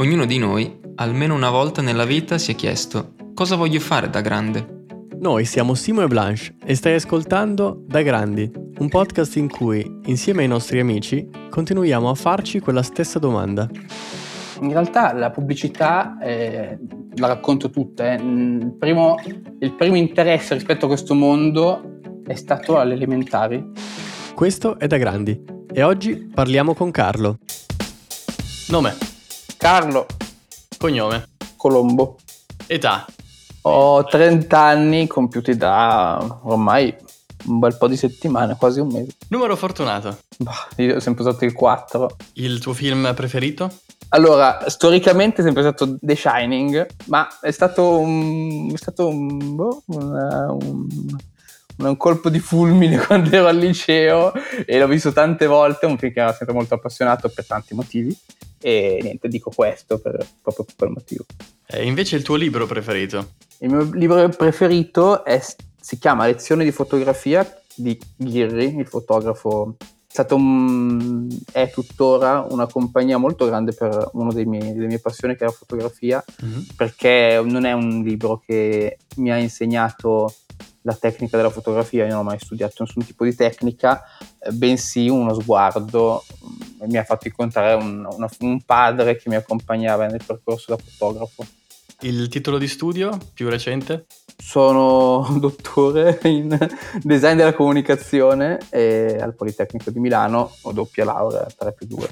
Ognuno di noi, almeno una volta nella vita, si è chiesto cosa voglio fare da grande. Noi siamo Simo e Blanche e stai ascoltando Da Grandi, un podcast in cui, insieme ai nostri amici, continuiamo a farci quella stessa domanda. In realtà la pubblicità, eh, la racconto tutta, eh. il, primo, il primo interesse rispetto a questo mondo è stato alle elementari. Questo è Da Grandi e oggi parliamo con Carlo. Nome, Carlo cognome, Colombo. età, Ho 30 anni compiuti da ormai un bel po' di settimane, quasi un mese. numero fortunato, Bah, io ho sempre usato il 4. il tuo film preferito? Allora, storicamente è sempre stato The Shining, ma è stato un, è stato un, boh, una- un- un colpo di fulmine quando ero al liceo e l'ho visto tante volte, un film che mi era sempre molto appassionato per tanti motivi e niente, dico questo per, proprio per quel motivo. E invece il tuo libro preferito? Il mio libro preferito è- si chiama Lezioni di fotografia di Ghirri, il fotografo. È stato un- è tuttora una compagnia molto grande per una delle mie passioni che è la fotografia, perché non è un libro che mi ha insegnato la tecnica della fotografia, io non ho mai studiato nessun tipo di tecnica, eh, bensì uno sguardo mm, mi ha fatto incontrare un, una- un padre che mi accompagnava nel percorso da fotografo. Il titolo di studio più recente? Sono dottore in design della comunicazione e al Politecnico di Milano, ho doppia laurea 3 più 2.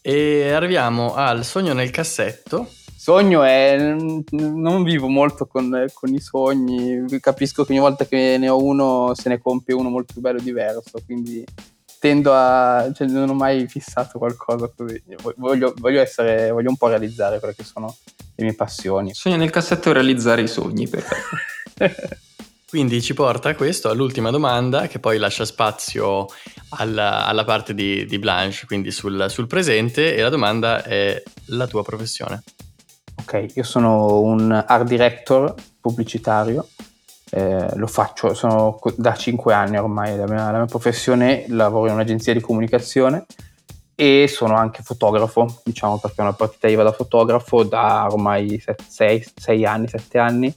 E arriviamo al sogno nel cassetto. Sogno è, non vivo molto con, con i sogni, capisco che ogni volta che ne ho uno se ne compie uno molto più bello e diverso, quindi tendo a, cioè non ho mai fissato qualcosa così, voglio, voglio essere, voglio un po' realizzare quelle che sono le mie passioni. Sogno nel cassetto realizzare i sogni, perfetto. Quindi ci porta questo all'ultima domanda che poi lascia spazio alla, alla parte di, di Blanche, quindi sul, sul presente e la domanda è la tua professione. Ok, io sono un art director pubblicitario, eh, lo faccio sono da 5 anni ormai, la mia, la mia professione, lavoro in un'agenzia di comunicazione e sono anche fotografo, diciamo perché ho una partita IVA da fotografo da ormai 6 anni, 7 anni,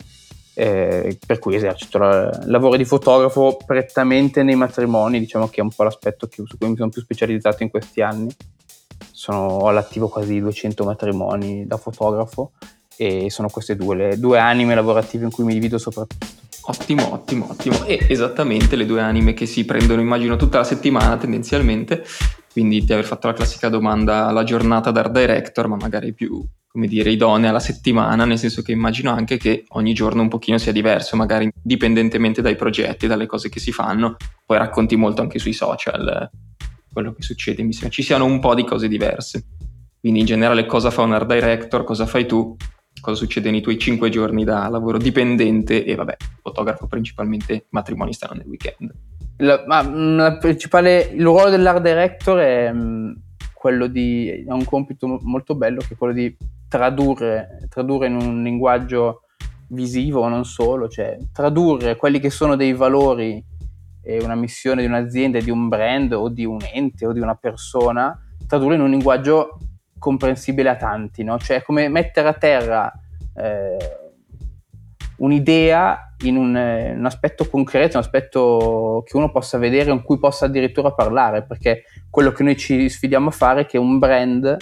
eh, per cui esercito il lavoro di fotografo prettamente nei matrimoni, diciamo che è un po' l'aspetto che- su cui mi sono più specializzato in questi anni sono all'attivo quasi 200 matrimoni da fotografo e sono queste due le due anime lavorative in cui mi divido soprattutto. Ottimo, ottimo, ottimo. E esattamente le due anime che si prendono, immagino, tutta la settimana tendenzialmente. Quindi di aver fatto la classica domanda alla giornata d'art director, ma magari più, come dire, idonea alla settimana, nel senso che immagino anche che ogni giorno un pochino sia diverso, magari dipendentemente dai progetti, dalle cose che si fanno. Poi racconti molto anche sui social quello che succede, mi sembra ci siano un po' di cose diverse. Quindi in generale cosa fa un art director, cosa fai tu, cosa succede nei tuoi cinque giorni da lavoro dipendente e vabbè, fotografo principalmente matrimoni stanno nel weekend. La, ma, mh, la il ruolo dell'art director è mh, quello di ha un compito mo- molto bello che è quello di tradurre, tradurre in un linguaggio visivo, non solo, cioè tradurre quelli che sono dei valori e una missione di un'azienda, di un brand o di un ente o di una persona, tradurre in un linguaggio comprensibile a tanti, no? Cioè come mettere a terra eh, un'idea in un, eh, un aspetto concreto, un aspetto che uno possa vedere, in cui possa addirittura parlare, perché quello che noi ci sfidiamo a fare è che un brand,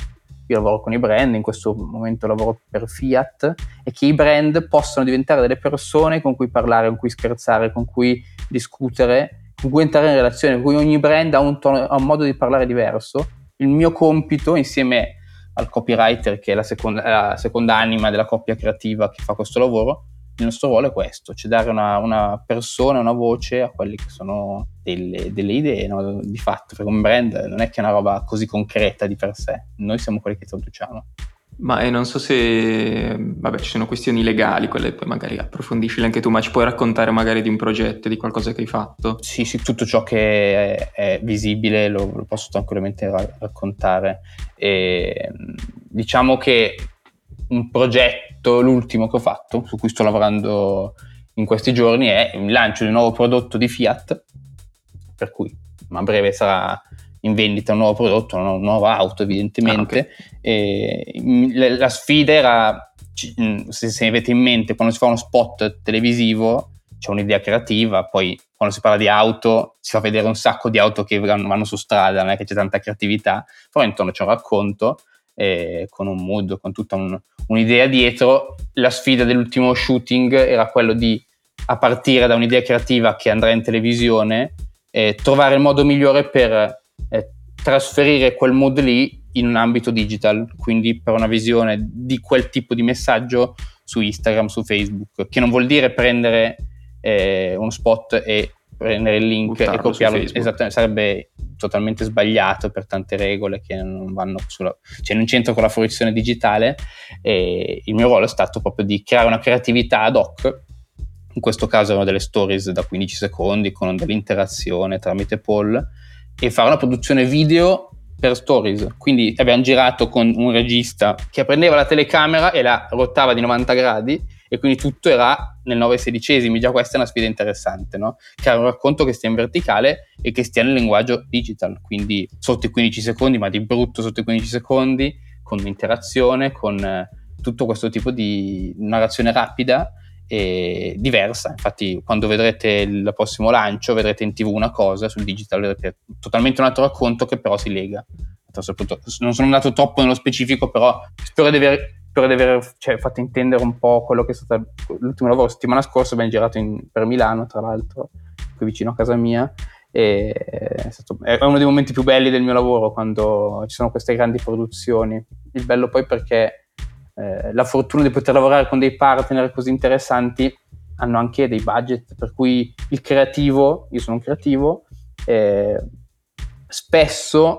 io lavoro con i brand, in questo momento lavoro per Fiat, e che i brand possano diventare delle persone con cui parlare, con cui scherzare, con cui discutere, con cui entrare in relazione, con cui ogni brand ha un, tono- ha un modo di parlare diverso. Il mio compito, insieme al copywriter, che è la seconda, la seconda anima della coppia creativa che fa questo lavoro, il nostro ruolo è questo, cioè dare una, una persona, una voce a quelle che sono delle, delle idee no? di fatto, perché un brand non è che è una roba così concreta di per sé, noi siamo quelli che traduciamo. Ma eh, non so se, vabbè, ci sono questioni legali, quelle poi magari approfondisci anche tu, ma ci puoi raccontare magari di un progetto, di qualcosa che hai fatto? Sì, sì, tutto ciò che è, è visibile lo, lo posso tranquillamente ra- raccontare. E, diciamo che un progetto, l'ultimo che ho fatto, su cui sto lavorando in questi giorni, è il lancio di un nuovo prodotto di Fiat, per cui a breve sarà in vendita un nuovo prodotto, una nuova auto evidentemente. Ah, okay. la, sfida era, se, se avete in mente, quando si fa uno spot televisivo c'è un'idea creativa, poi quando si parla di auto si fa vedere un sacco di auto che vanno, vanno su strada, non è che c'è tanta creatività, però intorno c'è un racconto eh, con un mood, con tutta un, un'idea dietro. La sfida dell'ultimo shooting era quello di, a partire da un'idea creativa che andrà in televisione, eh, trovare il modo migliore per eh, trasferire quel mood lì in un ambito digital, quindi per una visione di quel tipo di messaggio su Instagram, su Facebook, che non vuol dire prendere eh, uno spot e prendere il link Buttarlo e copiarlo. Esattamente, sarebbe totalmente sbagliato per tante regole che non vanno sulla, cioè non c'entro con la fruizione digitale. E il mio ruolo è stato proprio di creare una creatività ad hoc. In questo caso erano delle stories da 15 secondi con dell'interazione tramite poll e fare una produzione video per stories. Quindi abbiamo girato con un regista che prendeva la telecamera e la rotava di 90 gradi e quindi tutto era nel 9 sedicesimi, già questa è una sfida interessante, no? Che è un racconto che stia in verticale e che stia nel linguaggio digital, quindi sotto i 15 secondi, ma di brutto sotto i 15 secondi, con interazione, con eh, tutto questo tipo di narrazione rapida diversa. Infatti, quando vedrete il prossimo lancio, vedrete in tv una cosa, sul digital vedrete totalmente un altro racconto che però si lega. Non sono andato troppo nello specifico, però spero di aver spero di aver cioè, fatto intendere un po' quello che è stato l'ultimo lavoro. Settimana scorsa abbiamo girato in, per Milano, tra l'altro, qui vicino a casa mia. E è, stato, è, uno dei momenti più belli del mio lavoro quando ci sono queste grandi produzioni. Il bello poi perché eh, la fortuna di poter lavorare con dei partner così interessanti hanno anche dei budget, per cui il creativo, io sono un creativo, eh, spesso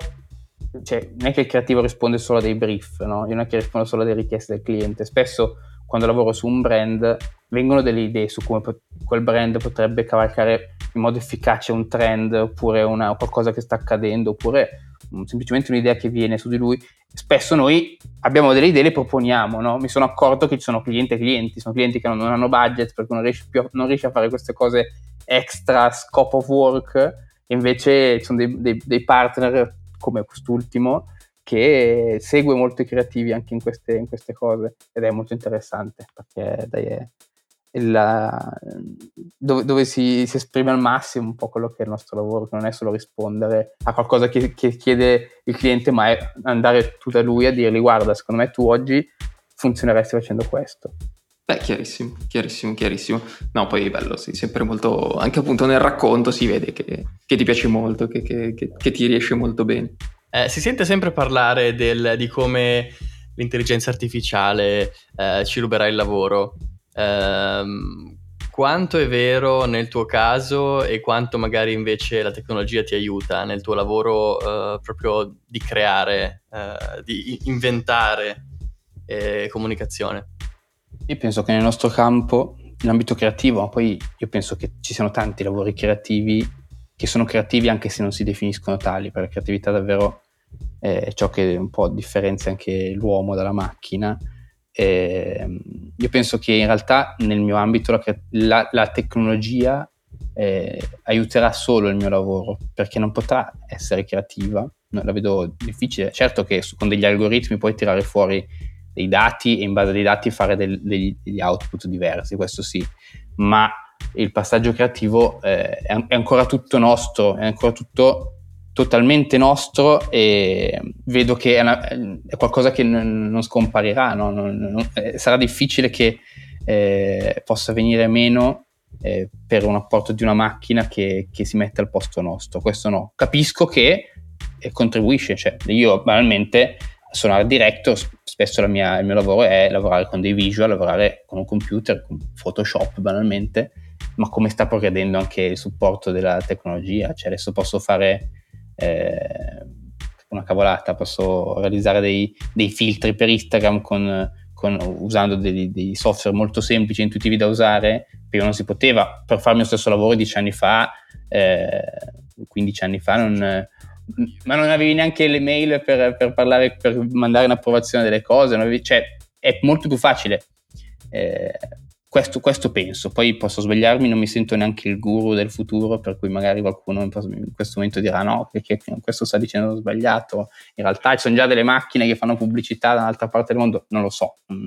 cioè, non è che il creativo risponde solo a dei brief, no? Non è che rispondo solo alle richieste del cliente. Spesso quando lavoro su un brand vengono delle idee su come pot- quel brand potrebbe cavalcare in modo efficace un trend oppure una, qualcosa che sta accadendo oppure semplicemente un'idea che viene su di lui. Spesso noi abbiamo delle idee e le proponiamo, no? Mi sono accorto che ci sono clienti e clienti, sono clienti che non, hanno budget perché non riesci, più, non riesci a fare queste cose extra scope of work e invece ci sono dei, dei, dei partner come quest'ultimo, che segue molto i creativi anche in queste, in queste cose ed è molto interessante perché dai, è la, dove, dove si, si, esprime al massimo un po' quello che è il nostro lavoro, che non è solo rispondere a qualcosa che, che chiede il cliente, ma è andare tu da lui a dirgli guarda, secondo me tu oggi funzioneresti facendo questo. Beh, chiarissimo, chiarissimo, chiarissimo. No, poi è bello, sì, sempre molto, anche appunto nel racconto si vede che, che ti piace molto, che, che, che, ti riesce molto bene. Eh, si sente sempre parlare del, di come l'intelligenza artificiale eh, ci ruberà il lavoro. Eh, quanto è vero nel tuo caso e quanto magari invece la tecnologia ti aiuta nel tuo lavoro eh, proprio di creare, eh, di inventare eh, comunicazione? Io penso che nel nostro campo, nell'ambito creativo, poi io penso che ci siano tanti lavori creativi che sono creativi anche se non si definiscono tali, perché creatività davvero è ciò che un po' differenzia anche l'uomo dalla macchina. E io penso che in realtà nel mio ambito la, la, la tecnologia eh, aiuterà solo il mio lavoro, perché non potrà essere creativa, la vedo difficile. Certo che con degli algoritmi puoi tirare fuori dei dati e in base ai dati fare del, degli, degli, output diversi, questo sì, ma il passaggio creativo eh, è, è, ancora tutto nostro, è ancora tutto totalmente nostro e vedo che è, una, è qualcosa che non, non scomparirà, no? non, non, eh, sarà difficile che eh, possa venire meno eh, per un apporto di una macchina che, che, si mette al posto nostro, questo no. Capisco che eh, contribuisce, cioè io banalmente sono art director, spesso mia, il mio lavoro è lavorare con dei visual, lavorare con un computer, con Photoshop banalmente, ma come sta progredendo anche il supporto della tecnologia, cioè adesso posso fare eh, una cavolata, posso realizzare dei, dei filtri per Instagram con, con, usando dei, dei, software molto semplici e intuitivi da usare, prima non si poteva, per farmi lo stesso lavoro dieci anni fa, eh, 15 anni fa non ma non avevi neanche le mail per, per parlare, per mandare un'approvazione delle cose, avevi, cioè è molto più facile. Eh, questo, questo, penso, poi posso svegliarmi, non mi sento neanche il guru del futuro, per cui magari qualcuno in questo momento dirà no, perché questo sta dicendo sbagliato, in realtà ci sono già delle macchine che fanno pubblicità da un'altra parte del mondo, non lo so, mm,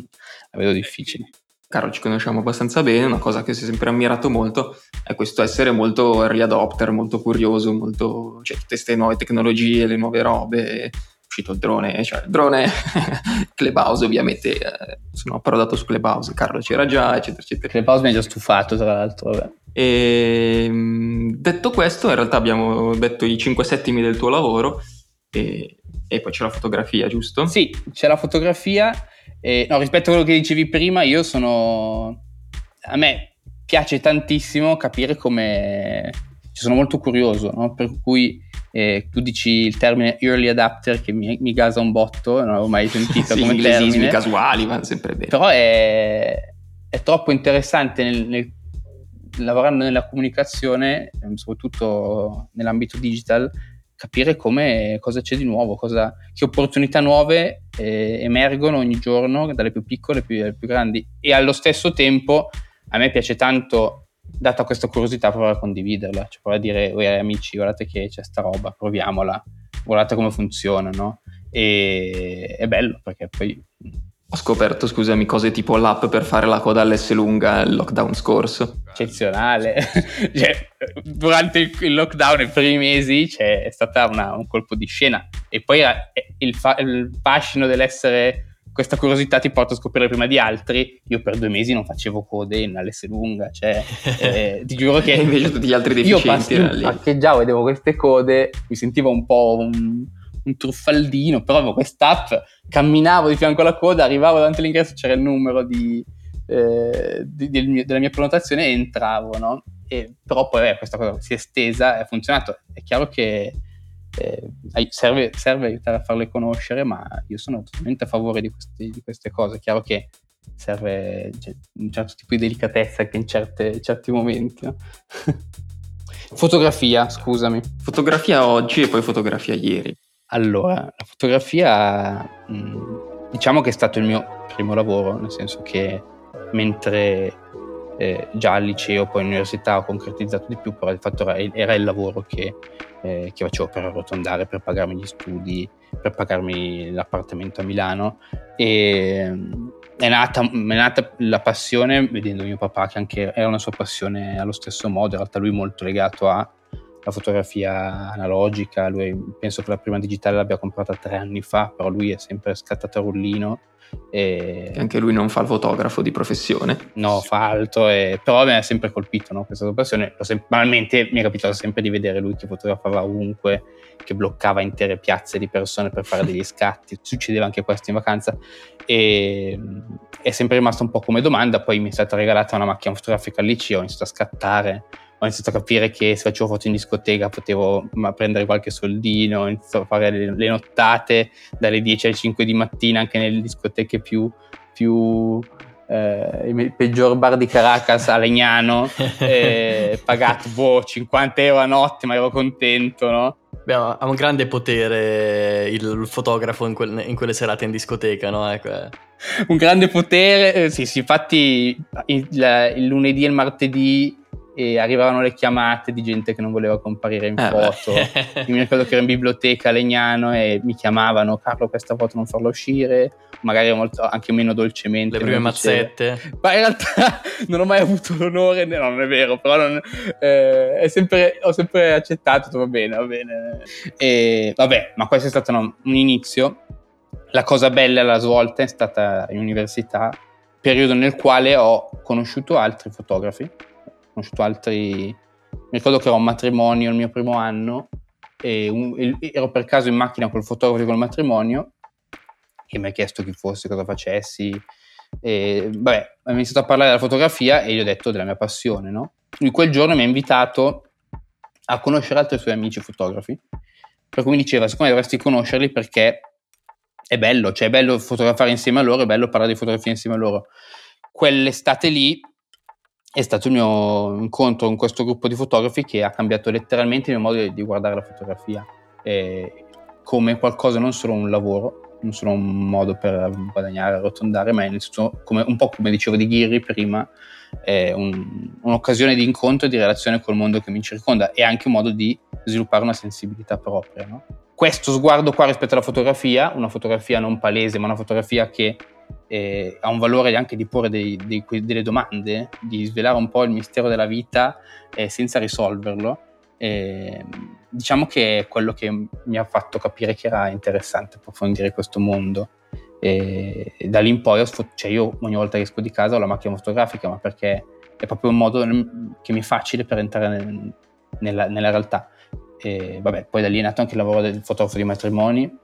la vedo difficile. Caro, ci conosciamo abbastanza bene, una cosa che si è sempre ammirato molto è questo essere molto early adopter, molto curioso, molto, cioè tutte queste nuove tecnologie, le nuove robe, uscito il drone, cioè il drone Clubhouse ovviamente, eh, sono approdato su Clubhouse, Carlo c'era già, eccetera, eccetera. Clubhouse mi ha già stufato tra l'altro, vabbè. E, ehm, detto questo, in realtà abbiamo detto i 5 settimi del tuo lavoro e, e poi c'è la fotografia, giusto? Sì, c'è la fotografia. E, no, rispetto a quello che dicevi prima, io sono... A me piace tantissimo capire come... Ci sono molto curioso, no? per cui eh, tu dici il termine early adapter che mi, mi gasa un botto, non l'avevo mai sentito sì, come termine. casuali vanno sempre bene. Però è, è troppo interessante nel, nel, lavorando nella comunicazione, ehm, soprattutto nell'ambito digital, capire come, cosa c'è di nuovo, cosa, che opportunità nuove eh, emergono ogni giorno, dalle più piccole più, alle più grandi. E allo stesso tempo a me piace tanto data questa curiosità, provare a condividerla, cioè provare a dire, amici, guardate che c'è sta roba, proviamola, guardate come funziona, no? E è bello perché poi... Ho scoperto, scusami, cose tipo l'app per fare la coda all'S lunga il lockdown scorso. Eccezionale. cioè, durante il lockdown, i primi mesi, c'è, è stato un colpo di scena. E poi il, fa- il fascino dell'essere questa curiosità ti porta a scoprire prima di altri. Io per due mesi non facevo code in Alessia lunga, cioè eh, ti giuro che invece tutti gli altri deficienti io parcheggiavo, vedevo queste code, mi sentivo un po' un, un truffaldino, però avevo quest'app, camminavo di fianco alla coda, arrivavo davanti all'ingresso, c'era il numero di, eh, di, del mio, della mia prenotazione e entravo, no? E, però poi eh, questa cosa si è estesa, è funzionato. È chiaro che eh, serve, serve, aiutare a farle conoscere, ma io sono totalmente a favore di, questi, di queste cose. È chiaro che serve cioè, un certo tipo di delicatezza anche in certe, certi momenti. No? fotografia, scusami. Fotografia oggi e poi fotografia ieri. Allora, la fotografia mh, diciamo che è stato il mio primo lavoro, nel senso che mentre eh, già al liceo, poi all'università ho concretizzato di più, però di fatto era, era il lavoro che, eh, che, facevo per arrotondare, per pagarmi gli studi, per pagarmi l'appartamento a Milano. E è nata, è nata la passione vedendo mio papà che anche era una sua passione allo stesso modo, in realtà lui molto legato a la fotografia analogica, lui penso che la prima digitale l'abbia comprata tre anni fa, però lui è sempre scattato a rullino e... Anche lui non fa il fotografo di professione. No, fa altro, e... però mi ha sempre colpito no, questa sua passione. Sem- banalmente mi è capitato sempre di vedere lui che fotografava ovunque, che bloccava intere piazze di persone per fare degli scatti. Succedeva anche questo in vacanza e è sempre rimasto un po' come domanda. Poi mi è stata regalata una macchina fotografica al liceo, ho iniziato a scattare ho iniziato a capire che se facevo foto in discoteca potevo prendere qualche soldino, ho iniziato a fare le, le nottate dalle 10 alle 5 di mattina anche nelle discoteche più, più eh, il peggior bar di Caracas a Legnano, eh, pagato boh, 50 euro a notte, ma ero contento, no? Beh, ha un grande potere il, il fotografo in, quel, in, quelle serate in discoteca, no? Ecco. Eh. Un grande potere, eh, sì, sì, infatti il, il lunedì e il martedì e arrivavano le chiamate di gente che non voleva comparire in eh foto. Io mi ricordo che ero in biblioteca a Legnano e mi chiamavano Carlo questa foto non farla uscire, magari molto, anche meno dolcemente. Le prime mazzette. Ma in realtà non ho mai avuto l'onore, no non è vero, però non, eh, sempre, ho sempre accettato, va bene, va bene. E vabbè, ma questo è stato no, un inizio. La cosa bella alla svolta è stata in università, periodo nel quale ho conosciuto altri fotografi conosciuto altri... Mi ricordo che ero a un matrimonio il mio primo anno e, un, e ero per caso in macchina col fotografo col matrimonio che mi ha chiesto chi fossi, cosa facessi. E, vabbè, ho iniziato a parlare della fotografia e gli ho detto della mia passione, no? Lui quel giorno mi ha invitato a conoscere altri suoi amici fotografi, per cui mi diceva, secondo me dovresti conoscerli perché è bello, cioè è bello fotografare insieme a loro, è bello parlare di fotografia insieme a loro. Quell'estate lì è stato il mio incontro con questo gruppo di fotografi che ha cambiato letteralmente il mio modo di, guardare la fotografia eh, come qualcosa non solo un lavoro, non sono un modo per guadagnare, arrotondare, ma senso, come, un po' come dicevo di Ghirri prima, è un, un'occasione di incontro e di relazione col mondo che mi circonda e anche un modo di sviluppare una sensibilità propria. No? Questo sguardo qua rispetto alla fotografia, una fotografia non palese, ma una fotografia che eh, ha un valore anche di porre dei, dei, delle domande, di svelare un po' il mistero della vita eh, senza risolverlo. Eh, diciamo che è quello che mi ha fatto capire che era interessante approfondire questo mondo. E, da lì in poi, cioè io ogni volta che esco di casa ho la macchina fotografica, ma perché è proprio un modo che mi è facile per entrare nel, nella, nella, realtà. E, vabbè, poi da lì è nato anche il lavoro del fotografo di matrimoni,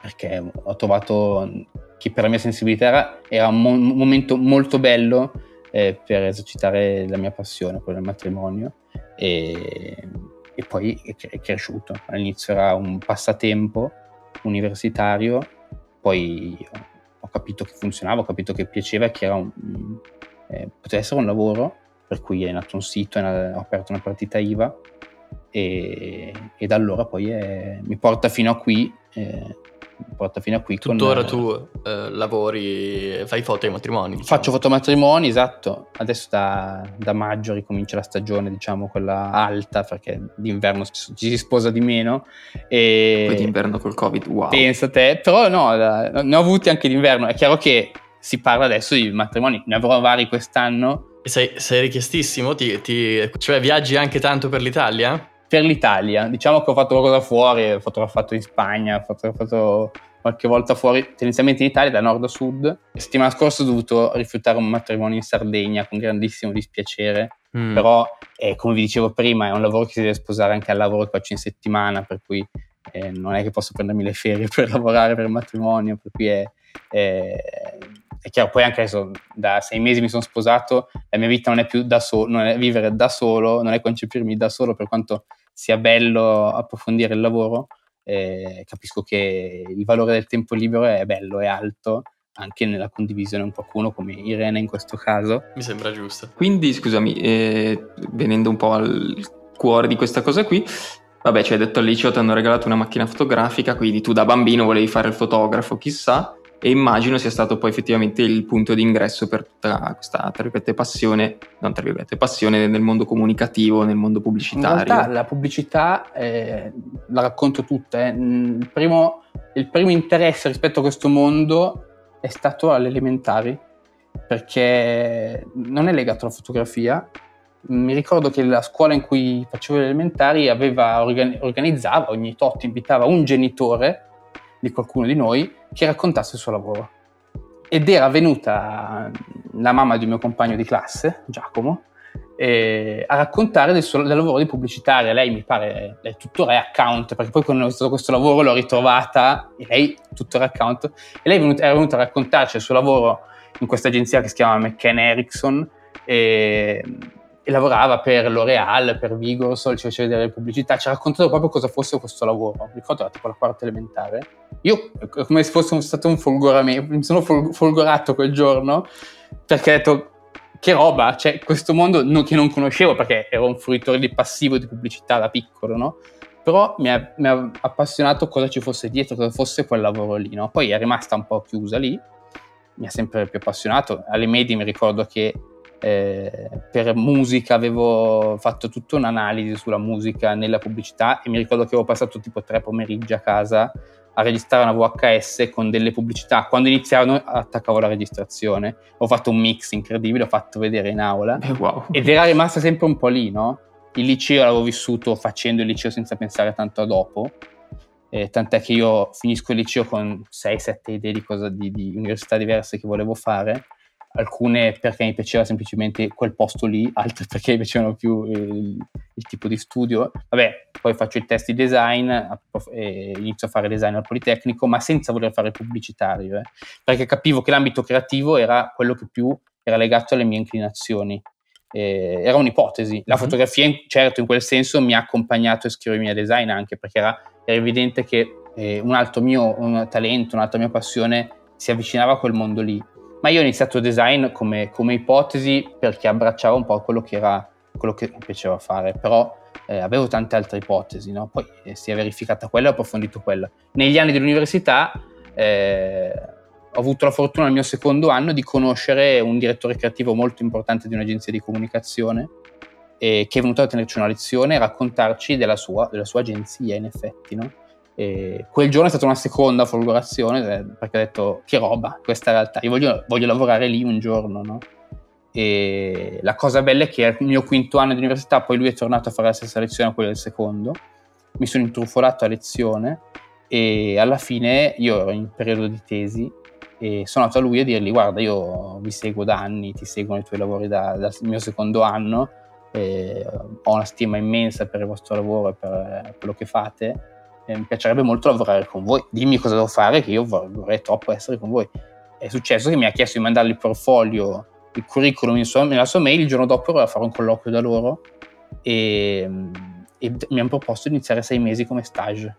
perché ho trovato che per la mia sensibilità era, era un, mo- un, momento molto bello eh, per esercitare la mia passione, quella del matrimonio. E, e poi è, è cresciuto. All'inizio era un passatempo universitario, poi ho capito che funzionava, ho capito che piaceva e che era un, eh, poteva essere un lavoro, per cui è nato un sito, ho aperto una partita IVA e, e da allora poi è, mi porta fino a qui eh, porta fino a qui. Tuttora con, tu eh, lavori, fai foto ai matrimoni? Diciamo. Faccio foto ai matrimoni, esatto. Adesso da, da, maggio ricomincia la stagione, diciamo, quella alta, perché d'inverno ci, ci si sposa di meno. E Poi d'inverno col Covid, wow. Pensa te, però no, ne ho avuti anche d'inverno. È chiaro che si parla adesso di matrimoni, ne avrò vari quest'anno. E sei, sei richiestissimo? Ti, ti, cioè viaggi anche tanto per l'Italia? Per l'Italia. Diciamo che ho fatto qualcosa fuori, ho fotografato in Spagna, ho fotografato qualche volta fuori, tendenzialmente in Italia, da nord a sud. La settimana scorsa ho dovuto rifiutare un matrimonio in Sardegna con grandissimo dispiacere, mm. però eh, come vi dicevo prima è un lavoro che si deve sposare anche al lavoro che faccio in settimana, per cui eh, non è che posso prendermi le ferie per lavorare per il matrimonio, per cui è, è, è chiaro, poi anche adesso da sei mesi mi sono sposato, la mia vita non è più da solo, non è vivere da solo, non è concepirmi da solo per quanto sia bello approfondire il lavoro, eh, capisco che il valore del tempo libero è bello, è alto, anche nella condivisione con qualcuno come Irene in questo caso. Mi sembra giusto. Quindi, scusami, eh, venendo un po' al cuore di questa cosa qui, vabbè, ci hai detto al liceo ti hanno regalato una macchina fotografica, quindi tu da bambino volevi fare il fotografo, chissà, e immagino sia stato poi effettivamente il punto di ingresso per tutta questa, tra virgolette, passione, non tra virgolette, passione nel mondo comunicativo, nel mondo pubblicitario. In realtà la pubblicità, eh, la racconto tutta, eh. il, primo, il primo interesse rispetto a questo mondo è stato alle elementari, perché non è legato alla fotografia, mi ricordo che la scuola in cui facevo le elementari aveva, organizzava ogni tot, invitava un genitore di qualcuno di noi che raccontasse il suo lavoro. Ed era venuta la mamma di un mio compagno di classe, Giacomo, eh, a raccontare del, suo, del lavoro di pubblicitaria. Lei mi pare, lei tuttora è account, perché poi quando ho iniziato questo lavoro l'ho ritrovata e lei tuttora è account. E lei è venuta, era venuta a raccontarci il suo lavoro in questa agenzia che si chiama McCann Erickson. E, lavorava per L'Oreal, per Vigorsol, ci faceva vedere pubblicità, ci ha raccontato proprio cosa fosse questo lavoro. Mi ricordo era tipo la quarta elementare. Io, come se fosse stato un folgoramento, mi sono folgorato quel giorno perché ho detto che roba, cioè questo mondo no, che non conoscevo perché ero un fruitore di passivo di pubblicità da piccolo, no? Però mi ha, mi ha appassionato cosa ci fosse dietro, cosa fosse quel lavoro lì, no? Poi è rimasta un po' chiusa lì, mi ha sempre più appassionato. Alle medie mi ricordo che eh, per musica avevo fatto tutta un'analisi sulla musica nella pubblicità e mi ricordo che avevo passato tipo tre pomeriggi a casa a registrare una VHS con delle pubblicità. Quando iniziavano attaccavo la registrazione, ho fatto un mix incredibile, ho fatto vedere in aula eh, wow. ed era rimasta sempre un po' lì, no? Il liceo l'avevo vissuto facendo il liceo senza pensare tanto a dopo, eh, tant'è che io finisco il liceo con 6-7 idee di, cosa, di, di università diverse che volevo fare alcune perché mi piaceva semplicemente quel posto lì, altre perché mi piacevano più il, il tipo di studio. Vabbè, poi faccio il test di design inizio a fare design al Politecnico, ma senza voler fare pubblicitario, eh, perché capivo che l'ambito creativo era quello che più era legato alle mie inclinazioni. Eh, era un'ipotesi. La mm-hmm. fotografia, certo, in quel senso mi ha accompagnato a scrivermi a design anche perché era, era evidente che eh, un altro mio un talento, un'altra mia passione si avvicinava a quel mondo lì ma io ho iniziato design come, come ipotesi perché abbracciava un po' quello che, era, quello che mi piaceva fare, però eh, avevo tante altre ipotesi, no? poi eh, si è verificata quella e ho approfondito quella. Negli anni dell'università eh, ho avuto la fortuna nel mio secondo anno di conoscere un direttore creativo molto importante di un'agenzia di comunicazione eh, che è venuto a tenerci una lezione e raccontarci della sua, della sua agenzia, in effetti. No? Quel giorno è stata una seconda folgorazione eh, perché ho detto che roba questa realtà, io voglio, voglio lavorare lì un giorno. No? E la cosa bella è che al mio quinto anno di università, poi lui è tornato a fare la stessa lezione quella del secondo, mi sono intrufolato a lezione e alla fine io ero in periodo di tesi e sono andato a lui a dirgli guarda io vi seguo da anni, ti seguo nei tuoi lavori da, dal mio secondo anno, ho una stima immensa per il vostro lavoro e per quello che fate mi piacerebbe molto lavorare con voi, dimmi cosa devo fare che io vorrei troppo essere con voi. È successo che mi ha chiesto di mandargli il portfolio, il curriculum sua, nella sua mail, il giorno dopo ero a fare un colloquio da loro e, e mi hanno proposto di iniziare sei mesi come stage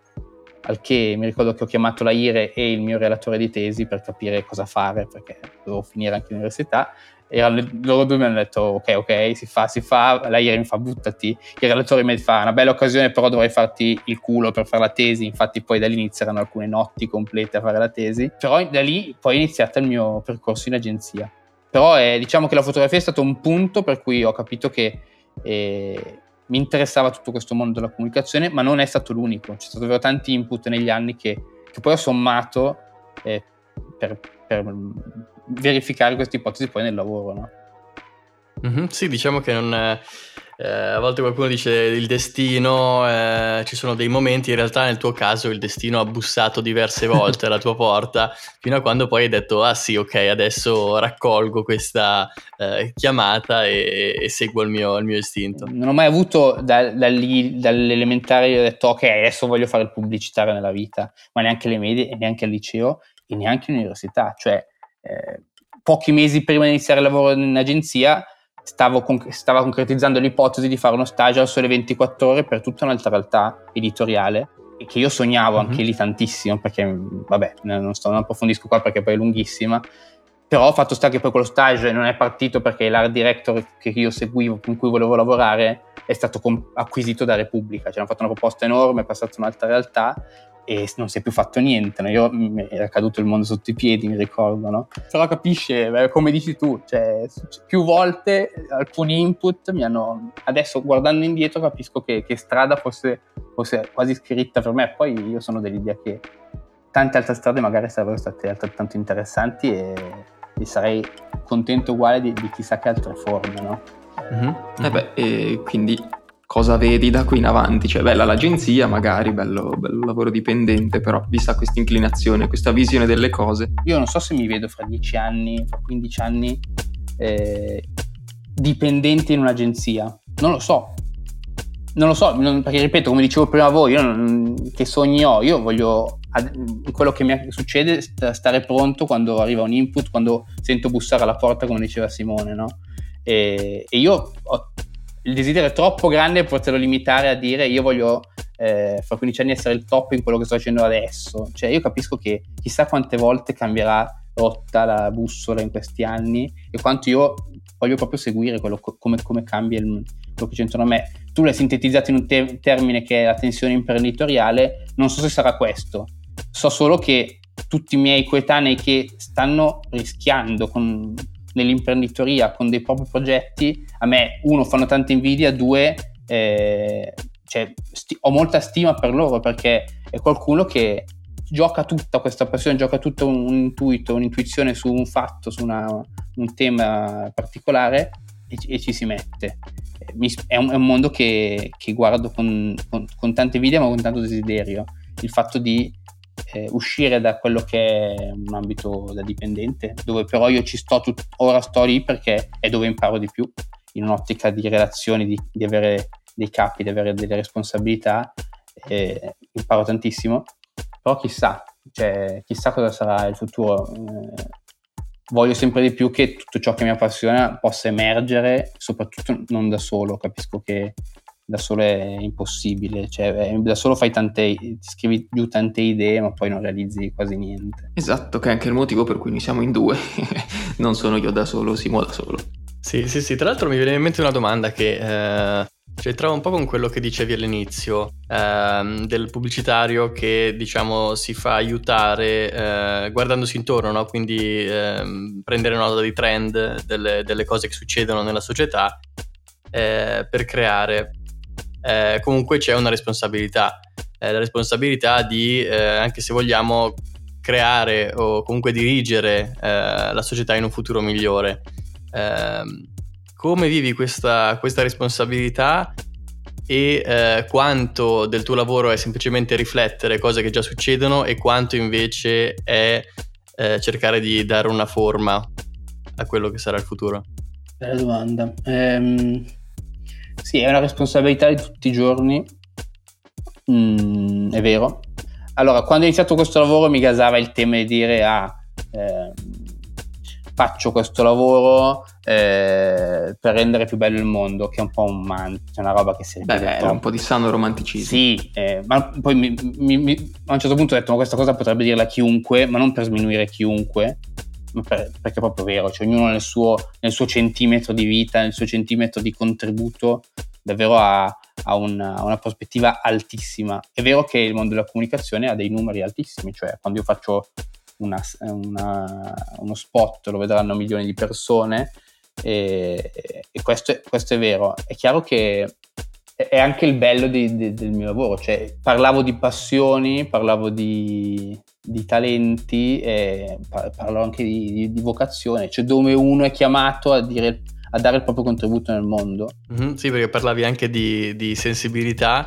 al che mi ricordo che ho chiamato la IRE e il mio relatore di tesi per capire cosa fare, perché dovevo finire anche l'università. E loro due mi hanno detto: Ok, ok, si fa, si fa. La IRE mi fa buttati. Il relatore mi fa: Una bella occasione, però dovrei farti il culo per fare la tesi. Infatti, poi da lì inizieranno alcune notti complete a fare la tesi. Però da lì poi è iniziato il mio percorso in agenzia. Però è, diciamo che la fotografia è stato un punto per cui ho capito che. Eh, mi interessava tutto questo mondo della comunicazione, ma non è stato l'unico. C'è stato davvero tanti input negli anni che, che poi ho sommato eh, per, per, verificare queste ipotesi poi nel lavoro. No? Mm-hmm, sì, diciamo che non, eh, a volte qualcuno dice il destino, eh, ci sono dei momenti, in realtà nel tuo caso il destino ha bussato diverse volte alla tua porta, fino a quando poi hai detto, ah sì, ok, adesso raccolgo questa eh, chiamata e, e, seguo il mio, il mio, istinto. Non ho mai avuto da, da lì, dall'elementare, ho detto, ok, adesso voglio fare il pubblicitario nella vita, ma neanche le medie, neanche al liceo e neanche all'università, cioè eh, pochi mesi prima di iniziare il lavoro in agenzia stavo con- stava concretizzando l'ipotesi di fare uno stage al sole 24 ore per tutta un'altra realtà editoriale e che io sognavo mm-hmm. anche lì tantissimo perché vabbè non, sto, non approfondisco qua perché poi è lunghissima però ho fatto sta che poi quello stage non è partito perché l'art director che io seguivo con cui volevo lavorare è stato acquisito da Repubblica ci hanno fatto una proposta enorme è passata un'altra realtà e non si è più fatto niente, no? Io, mi era caduto il mondo sotto i piedi, mi ricordo, no? Però capisce, come dici tu, cioè, più volte alcuni input mi hanno... Adesso guardando indietro capisco che, che strada fosse, fosse, quasi scritta per me, poi io sono dell'idea che tante altre strade magari sarebbero state altrettanto interessanti e, e sarei contento uguale di, di, chissà che altre forme, no? Mm-hmm. Eh beh, e quindi cosa vedi da qui in avanti? Cioè, bella l'agenzia, magari, bello, bello lavoro dipendente, però vista questa inclinazione, questa visione delle cose. Io non so se mi vedo fra 10 anni, fra 15 anni, eh, dipendente in un'agenzia. Non lo so. Non lo so, non, perché ripeto, come dicevo prima a voi, io non, che sogni ho? Io voglio, quello che mi succede, stare pronto quando arriva un input, quando sento bussare alla porta, come diceva Simone, no? E, e io ho il desiderio è troppo grande poterlo limitare a dire io voglio eh, fra 15 anni essere il top in quello che sto facendo adesso. Cioè io capisco che chissà quante volte cambierà rotta la bussola in questi anni e quanto io voglio proprio seguire quello, come, come cambia il, quello che c'è intorno a me. Tu l'hai sintetizzato in un te- termine che è la tensione imprenditoriale, non so se sarà questo. So solo che tutti i miei coetanei che stanno rischiando con nell'imprenditoria con dei propri progetti, a me, uno, fanno tanta invidia, due, eh, cioè, sti- ho molta stima per loro perché è qualcuno che gioca tutta questa passione, gioca tutto un, intuito, un'intuizione su un fatto, su una, un tema particolare e, e ci si mette. È un, è un mondo che, che guardo con, con, con tanta invidia ma con tanto desiderio. Il fatto di eh, uscire da quello che è un ambito da dipendente, dove però io ci sto tut- ora sto lì perché è dove imparo di più, in un'ottica di relazioni, di, di avere dei capi, di avere delle responsabilità, eh, imparo tantissimo, però chissà, cioè, chissà cosa sarà il futuro. Eh, voglio sempre di più che tutto ciò che mi appassiona possa emergere, soprattutto non da solo, capisco che da solo è impossibile, cioè da solo fai tante, scrivi giù tante idee ma poi non realizzi quasi niente. Esatto, che è anche il motivo per cui noi siamo in due, non sono io da solo, Simo da solo. Sì, sì, sì, tra l'altro mi viene in mente una domanda che eh, Cioè, trovo un po' con quello che dicevi all'inizio, ehm, del pubblicitario che, diciamo, si fa aiutare eh, guardandosi intorno, no? Quindi ehm, prendere nota di trend, delle, delle, cose che succedono nella società eh, per creare. Eh, comunque c'è una responsabilità, eh, la responsabilità di, eh, anche se vogliamo, creare o comunque dirigere eh, la società in un futuro migliore. Ehm, come vivi questa, questa responsabilità e eh, quanto del tuo lavoro è semplicemente riflettere cose che già succedono e quanto invece è eh, cercare di dare una forma a quello che sarà il futuro? Bella domanda. Ehm, sì, è una responsabilità di tutti i giorni, mm, è vero. Allora, quando ho iniziato questo lavoro mi gasava il tema di dire, ah, eh, faccio questo lavoro eh, per rendere più bello il mondo, che è un po' un mantra, è una roba che si. Beh, era un po' di sano romanticismo. Sì, eh, ma poi mi, mi, mi, a un certo punto ho detto, ma questa cosa potrebbe dirla chiunque, ma non per sminuire chiunque, perché è proprio vero, cioè ognuno nel suo, nel suo, centimetro di vita, nel suo centimetro di contributo, davvero ha, ha una, una, prospettiva altissima. È vero che il mondo della comunicazione ha dei numeri altissimi, cioè quando io faccio una, una, uno spot lo vedranno milioni di persone e, e questo, questo, è, vero. È chiaro che è anche il bello di, di, del mio lavoro, cioè parlavo di passioni, parlavo di, di talenti, e parlo anche di, di, vocazione, cioè dove uno è chiamato a, dire, a dare il proprio contributo nel mondo. Mm-hmm, sì, perché parlavi anche di, sensibilità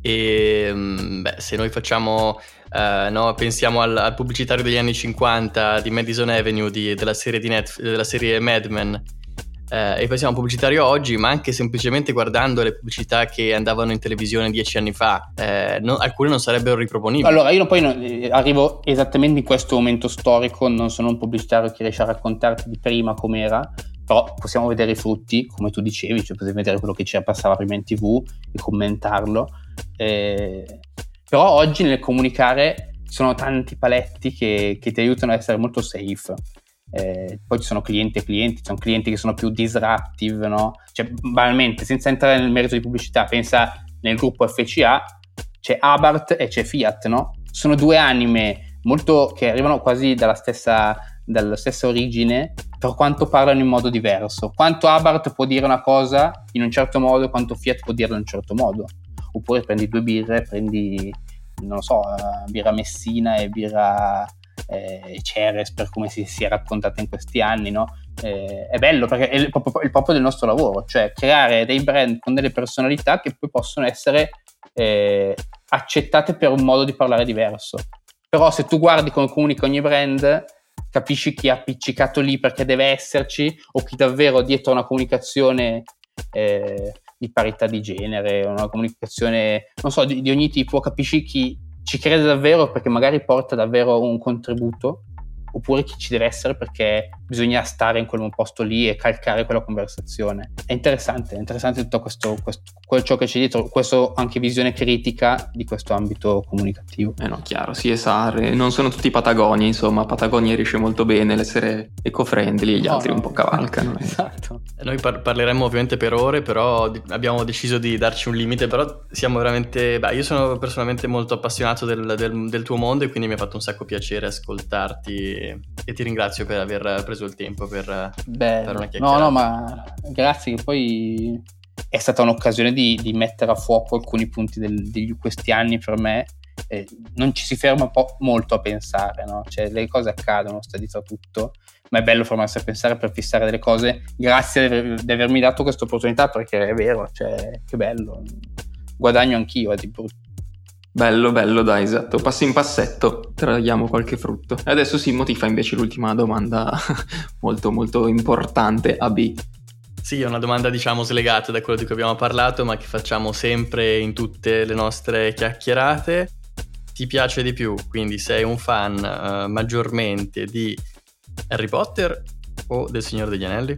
e mm, beh, se noi facciamo Uh, no? Pensiamo al, al, pubblicitario degli anni 50 di Madison Avenue di, della, serie di Netf- della serie Mad Men. Uh, e pensiamo a un pubblicitario oggi, ma anche semplicemente guardando le pubblicità che andavano in televisione dieci anni fa, uh, non, alcune non sarebbero riproponibili. Allora, io poi no, arrivo esattamente in questo momento storico, non sono un pubblicitario che riesce a raccontarti di prima com'era, però possiamo vedere i frutti, come tu dicevi, cioè potete vedere quello che ci passava prima in tv e commentarlo. Eh, però oggi nel comunicare sono tanti paletti che, che ti aiutano ad essere molto safe. Eh, poi ci sono clienti e clienti, ci sono clienti che sono più disruptive, no? Cioè, banalmente, senza entrare nel merito di pubblicità, pensa nel gruppo FCA, c'è Abarth e c'è Fiat, no? Sono due anime molto che arrivano quasi dalla stessa, dalla stessa origine, per quanto parlano in modo diverso. Quanto Abarth può dire una cosa in un certo modo quanto Fiat può dirla in un certo modo oppure prendi due birre, prendi, non lo so, uh, birra Messina e birra eh, Ceres per come si, si, è raccontata in questi anni, no? Eh, è bello perché è il proprio, il proprio, del nostro lavoro, cioè creare dei brand con delle personalità che poi possono essere eh, accettate per un modo di parlare diverso. Però se tu guardi come comunica ogni brand, capisci chi è appiccicato lì perché deve esserci o chi davvero dietro una comunicazione eh, di parità di genere, una comunicazione, non so, di, di ogni tipo, capisci chi ci crede davvero perché magari porta davvero un contributo? Oppure chi ci deve essere perché bisogna stare in quel posto lì e calcare quella conversazione. È interessante, è interessante tutto questo, questo ciò che c'è dietro, questa anche visione critica di questo ambito comunicativo. Eh no, chiaro, sì, esare, non sono tutti Patagonia, insomma, Patagonia riesce molto bene l'essere eco-friendly e gli no, altri no, un po' cavalcano. Esatto. Noi par- parleremmo ovviamente per ore, però abbiamo deciso di darci un limite, però siamo veramente, beh, io sono personalmente molto appassionato del, del, del tuo mondo e quindi mi ha fatto un sacco piacere ascoltarti e ti ringrazio per aver preso il tempo per Beh, fare una chiacchierata. No, no, ma grazie che poi è stata un'occasione di, di mettere a fuoco alcuni punti del, di questi anni per me. Eh, non ci si ferma po- molto a pensare, no? Cioè, le cose accadono, sta dietro tutto, ma è bello fermarsi a pensare per fissare delle cose. Grazie di avermi dato questa opportunità perché è vero, cioè, che bello. Guadagno anch'io, è di brutto Bello, bello, dai, esatto. Passi in passetto, traiamo qualche frutto. E adesso Simo ti fa invece l'ultima domanda molto, molto importante a B. Sì, è una domanda diciamo slegata da quello di cui abbiamo parlato, ma che facciamo sempre in tutte le nostre chiacchierate. Ti piace di più? Quindi sei un fan uh, maggiormente di Harry Potter o del Signore degli Anelli?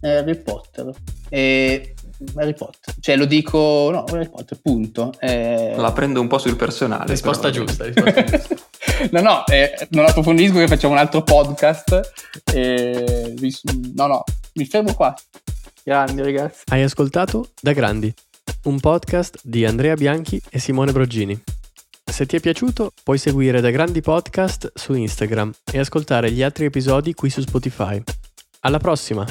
Harry Potter. E Harry Potter. Cioè lo dico, no, Harry Potter, punto. Eh... La prendo un po' sul personale. Risposta però. giusta, risposta giusta. no, no, eh, non approfondisco che facciamo un altro podcast. Eh, no, no, mi fermo qua. Grandi ragazzi. Hai ascoltato Da Grandi, un podcast di Andrea Bianchi e Simone Broggini. Se ti è piaciuto, puoi seguire Da Grandi Podcast su Instagram e ascoltare gli altri episodi qui su Spotify. Alla prossima!